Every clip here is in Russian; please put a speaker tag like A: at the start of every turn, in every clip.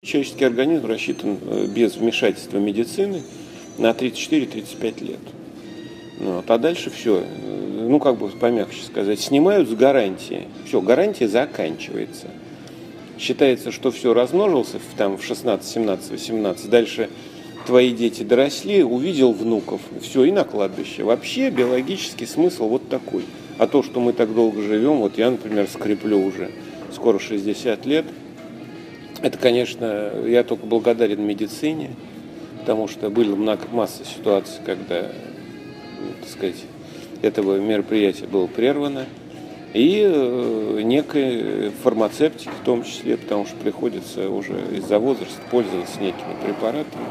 A: Человеческий организм рассчитан э, без вмешательства медицины на 34-35 лет. Ну, вот, а дальше все, э, ну как бы помягче сказать, снимают с гарантии. Все, гарантия заканчивается. Считается, что все размножился там в 16, 17, 18, дальше твои дети доросли, увидел внуков, все, и на кладбище. Вообще биологический смысл вот такой. А то, что мы так долго живем, вот я, например, скреплю уже скоро 60 лет – это, конечно, я только благодарен медицине, потому что была масса ситуаций, когда, ну, так сказать, этого мероприятия было прервано. И э, некой фармацевтики в том числе, потому что приходится уже из-за возраста пользоваться некими препаратами.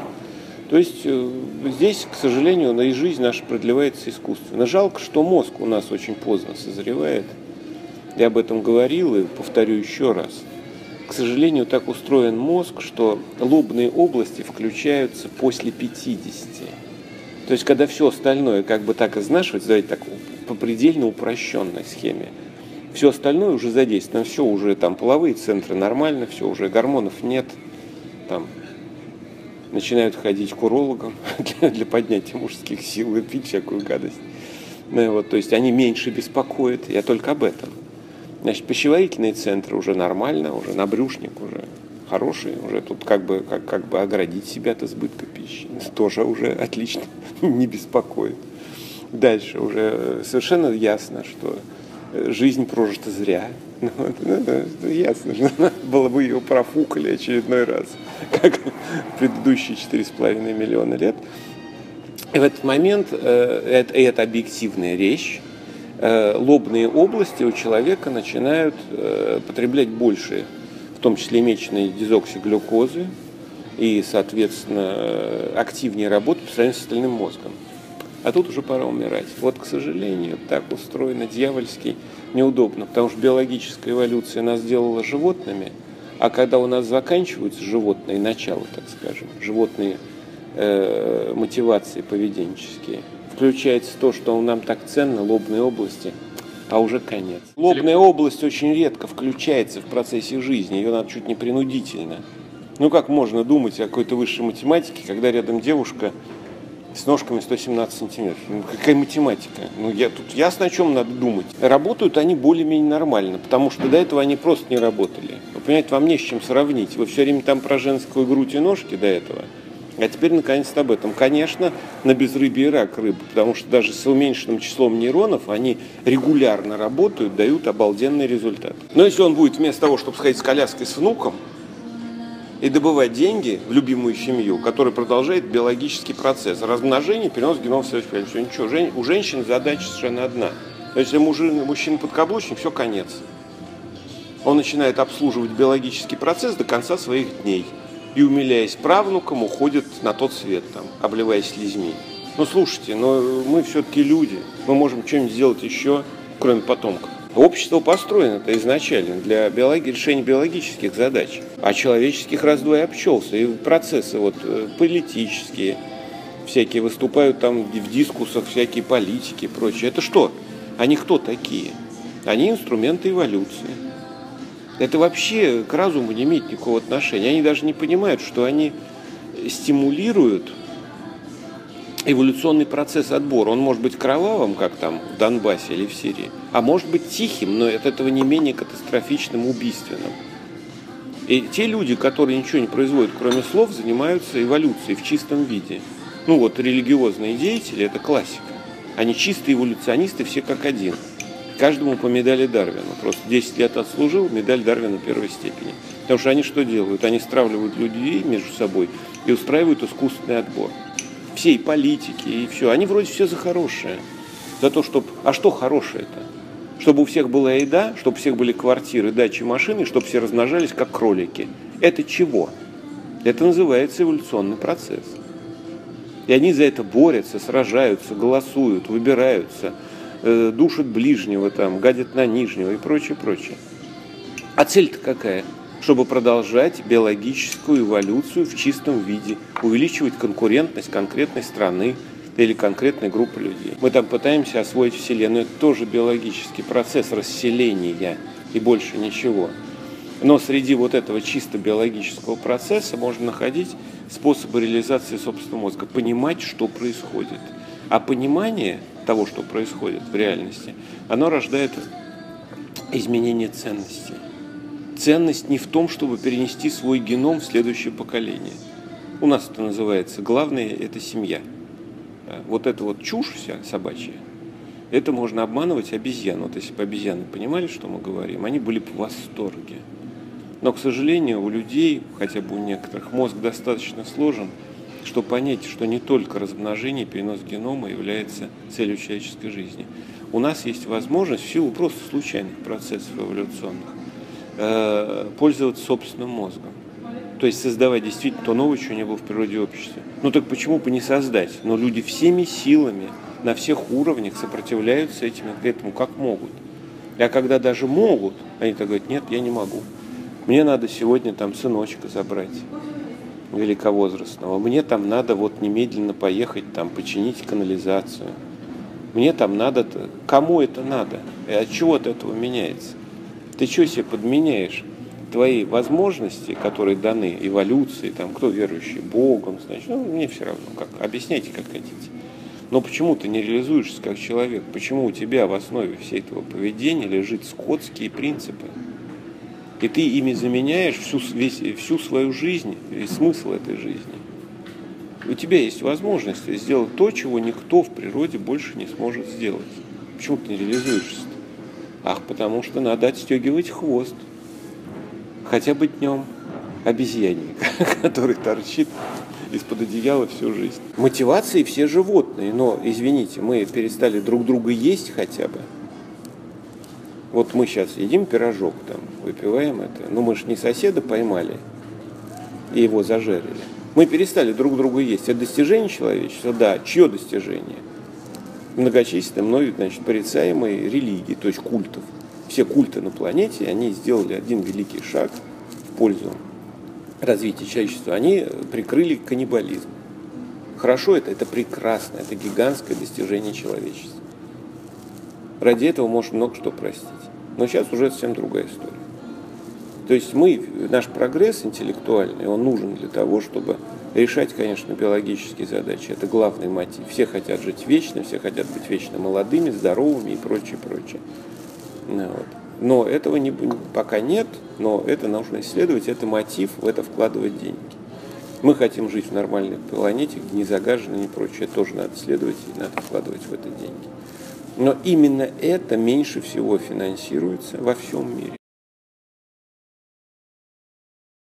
A: То есть э, здесь, к сожалению, и жизнь наша продлевается искусственно. Жалко, что мозг у нас очень поздно созревает. Я об этом говорил и повторю еще раз – к сожалению, так устроен мозг, что лобные области включаются после 50. То есть, когда все остальное как бы так изнашивается, давайте так по предельно упрощенной схеме, все остальное уже задействовано, все уже там половые центры нормально, все уже гормонов нет, там начинают ходить к урологам для, для поднятия мужских сил и пить всякую гадость. Ну, вот, то есть они меньше беспокоят, я только об этом. Значит, пищеварительные центры уже нормально, уже набрюшник уже хороший, уже тут как бы, как, как бы оградить себя от избытка пищи. Тоже уже отлично, не беспокоит. Дальше уже совершенно ясно, что жизнь прожита зря. Ну, ну, ясно, что было бы ее профукали очередной раз, как предыдущие 4,5 миллиона лет. И в этот момент, э, это, это объективная речь, Э, лобные области у человека начинают э, потреблять больше, в том числе мечной дезоксиглюкозы, и, соответственно, э, активнее работать по сравнению с остальным мозгом. А тут уже пора умирать. Вот, к сожалению, так устроено дьявольски неудобно, потому что биологическая эволюция нас сделала животными, а когда у нас заканчиваются животные начала, так скажем, животные э, мотивации поведенческие – включается то, что нам так ценно, лобные области, а уже конец. Лобная область очень редко включается в процессе жизни, ее надо чуть не принудительно. Ну как можно думать о какой-то высшей математике, когда рядом девушка с ножками 117 сантиметров. Ну, какая математика? Ну, я тут ясно, о чем надо думать. Работают они более-менее нормально, потому что до этого они просто не работали. Вы понимаете, вам не с чем сравнить. Вы все время там про женскую грудь и ножки до этого – а теперь наконец-то об этом. Конечно, на безрыбье рак рыбы, потому что даже с уменьшенным числом нейронов они регулярно работают, дают обалденный результат. Но если он будет вместо того, чтобы сходить с коляской с внуком и добывать деньги в любимую семью, которая продолжает биологический процесс размножения, перенос генома в следующее все ничего, у женщин задача совершенно одна. Но если мужчина, мужчина подкаблучник, все конец. Он начинает обслуживать биологический процесс до конца своих дней – и, умиляясь правнукам, уходит на тот свет, там, обливаясь слезьми. Ну, слушайте, но мы все-таки люди, мы можем что-нибудь сделать еще, кроме потомков. Общество построено-то изначально для биологии, решения биологических задач, а человеческих раздвое обчелся. И процессы вот э, политические, всякие выступают там в дискуссах, всякие политики и прочее. Это что? Они кто такие? Они инструменты эволюции это вообще к разуму не имеет никакого отношения. Они даже не понимают, что они стимулируют эволюционный процесс отбора. Он может быть кровавым, как там в Донбассе или в Сирии, а может быть тихим, но от этого не менее катастрофичным, убийственным. И те люди, которые ничего не производят, кроме слов, занимаются эволюцией в чистом виде. Ну вот религиозные деятели – это классика. Они чистые эволюционисты, все как один – каждому по медали Дарвина. Просто 10 лет отслужил, медаль Дарвина первой степени. Потому что они что делают? Они стравливают людей между собой и устраивают искусственный отбор. Все и политики, и все. Они вроде все за хорошее. За то, чтобы... А что хорошее-то? Чтобы у всех была еда, чтобы у всех были квартиры, дачи, машины, чтобы все размножались как кролики. Это чего? Это называется эволюционный процесс. И они за это борются, сражаются, голосуют, выбираются – э, душит ближнего, там, гадит на нижнего и прочее, прочее. А цель-то какая? Чтобы продолжать биологическую эволюцию в чистом виде, увеличивать конкурентность конкретной страны или конкретной группы людей. Мы там пытаемся освоить Вселенную. Это тоже биологический процесс расселения и больше ничего. Но среди вот этого чисто биологического процесса можно находить способы реализации собственного мозга, понимать, что происходит. А понимание того, что происходит в реальности, оно рождает изменение ценностей. Ценность не в том, чтобы перенести свой геном в следующее поколение. У нас это называется, главное – это семья. Вот эта вот чушь вся собачья, это можно обманывать обезьян. Вот если бы обезьяны понимали, что мы говорим, они были бы в восторге. Но, к сожалению, у людей, хотя бы у некоторых, мозг достаточно сложен, чтобы понять, что не только размножение, перенос генома является целью человеческой жизни. У нас есть возможность в силу просто случайных процессов эволюционных э, пользоваться собственным мозгом. То есть создавать действительно то новое, чего не было в природе общества. Ну так почему бы не создать? Но люди всеми силами на всех уровнях сопротивляются этим, этому как могут. А когда даже могут, они так говорят, нет, я не могу. Мне надо сегодня там сыночка забрать великовозрастного. Мне там надо вот немедленно поехать там починить канализацию. Мне там надо, кому это надо? И от чего от этого меняется? Ты что себе подменяешь? Твои возможности, которые даны эволюции, там, кто верующий Богом, значит, ну, мне все равно, как, объясняйте, как хотите. Но почему ты не реализуешься как человек? Почему у тебя в основе всей этого поведения лежит скотские принципы? И ты ими заменяешь всю, весь, всю свою жизнь и смысл этой жизни. У тебя есть возможность сделать то, чего никто в природе больше не сможет сделать. Почему ты не реализуешься? -то? Ах, потому что надо отстегивать хвост. Хотя бы днем обезьянник, который торчит из-под одеяла всю жизнь. Мотивации все животные, но, извините, мы перестали друг друга есть хотя бы. Вот мы сейчас едим пирожок там, выпиваем это. Но мы же не соседа поймали и его зажарили. Мы перестали друг друга есть. Это достижение человечества? Да. Чье достижение? Многочисленные, мной, значит, порицаемые религии, то есть культов. Все культы на планете, они сделали один великий шаг в пользу развития человечества. Они прикрыли каннибализм. Хорошо это, это прекрасно, это гигантское достижение человечества. Ради этого можешь много что простить. Но сейчас уже совсем другая история. То есть мы, наш прогресс интеллектуальный, он нужен для того, чтобы решать, конечно, биологические задачи. Это главный мотив. Все хотят жить вечно, все хотят быть вечно молодыми, здоровыми и прочее, прочее. Ну вот. Но этого не, пока нет, но это нужно исследовать, это мотив, в это вкладывать деньги. Мы хотим жить в нормальной планете, не загаженной и прочее. Тоже надо исследовать и надо вкладывать в это деньги. Но именно это меньше всего финансируется во всем мире.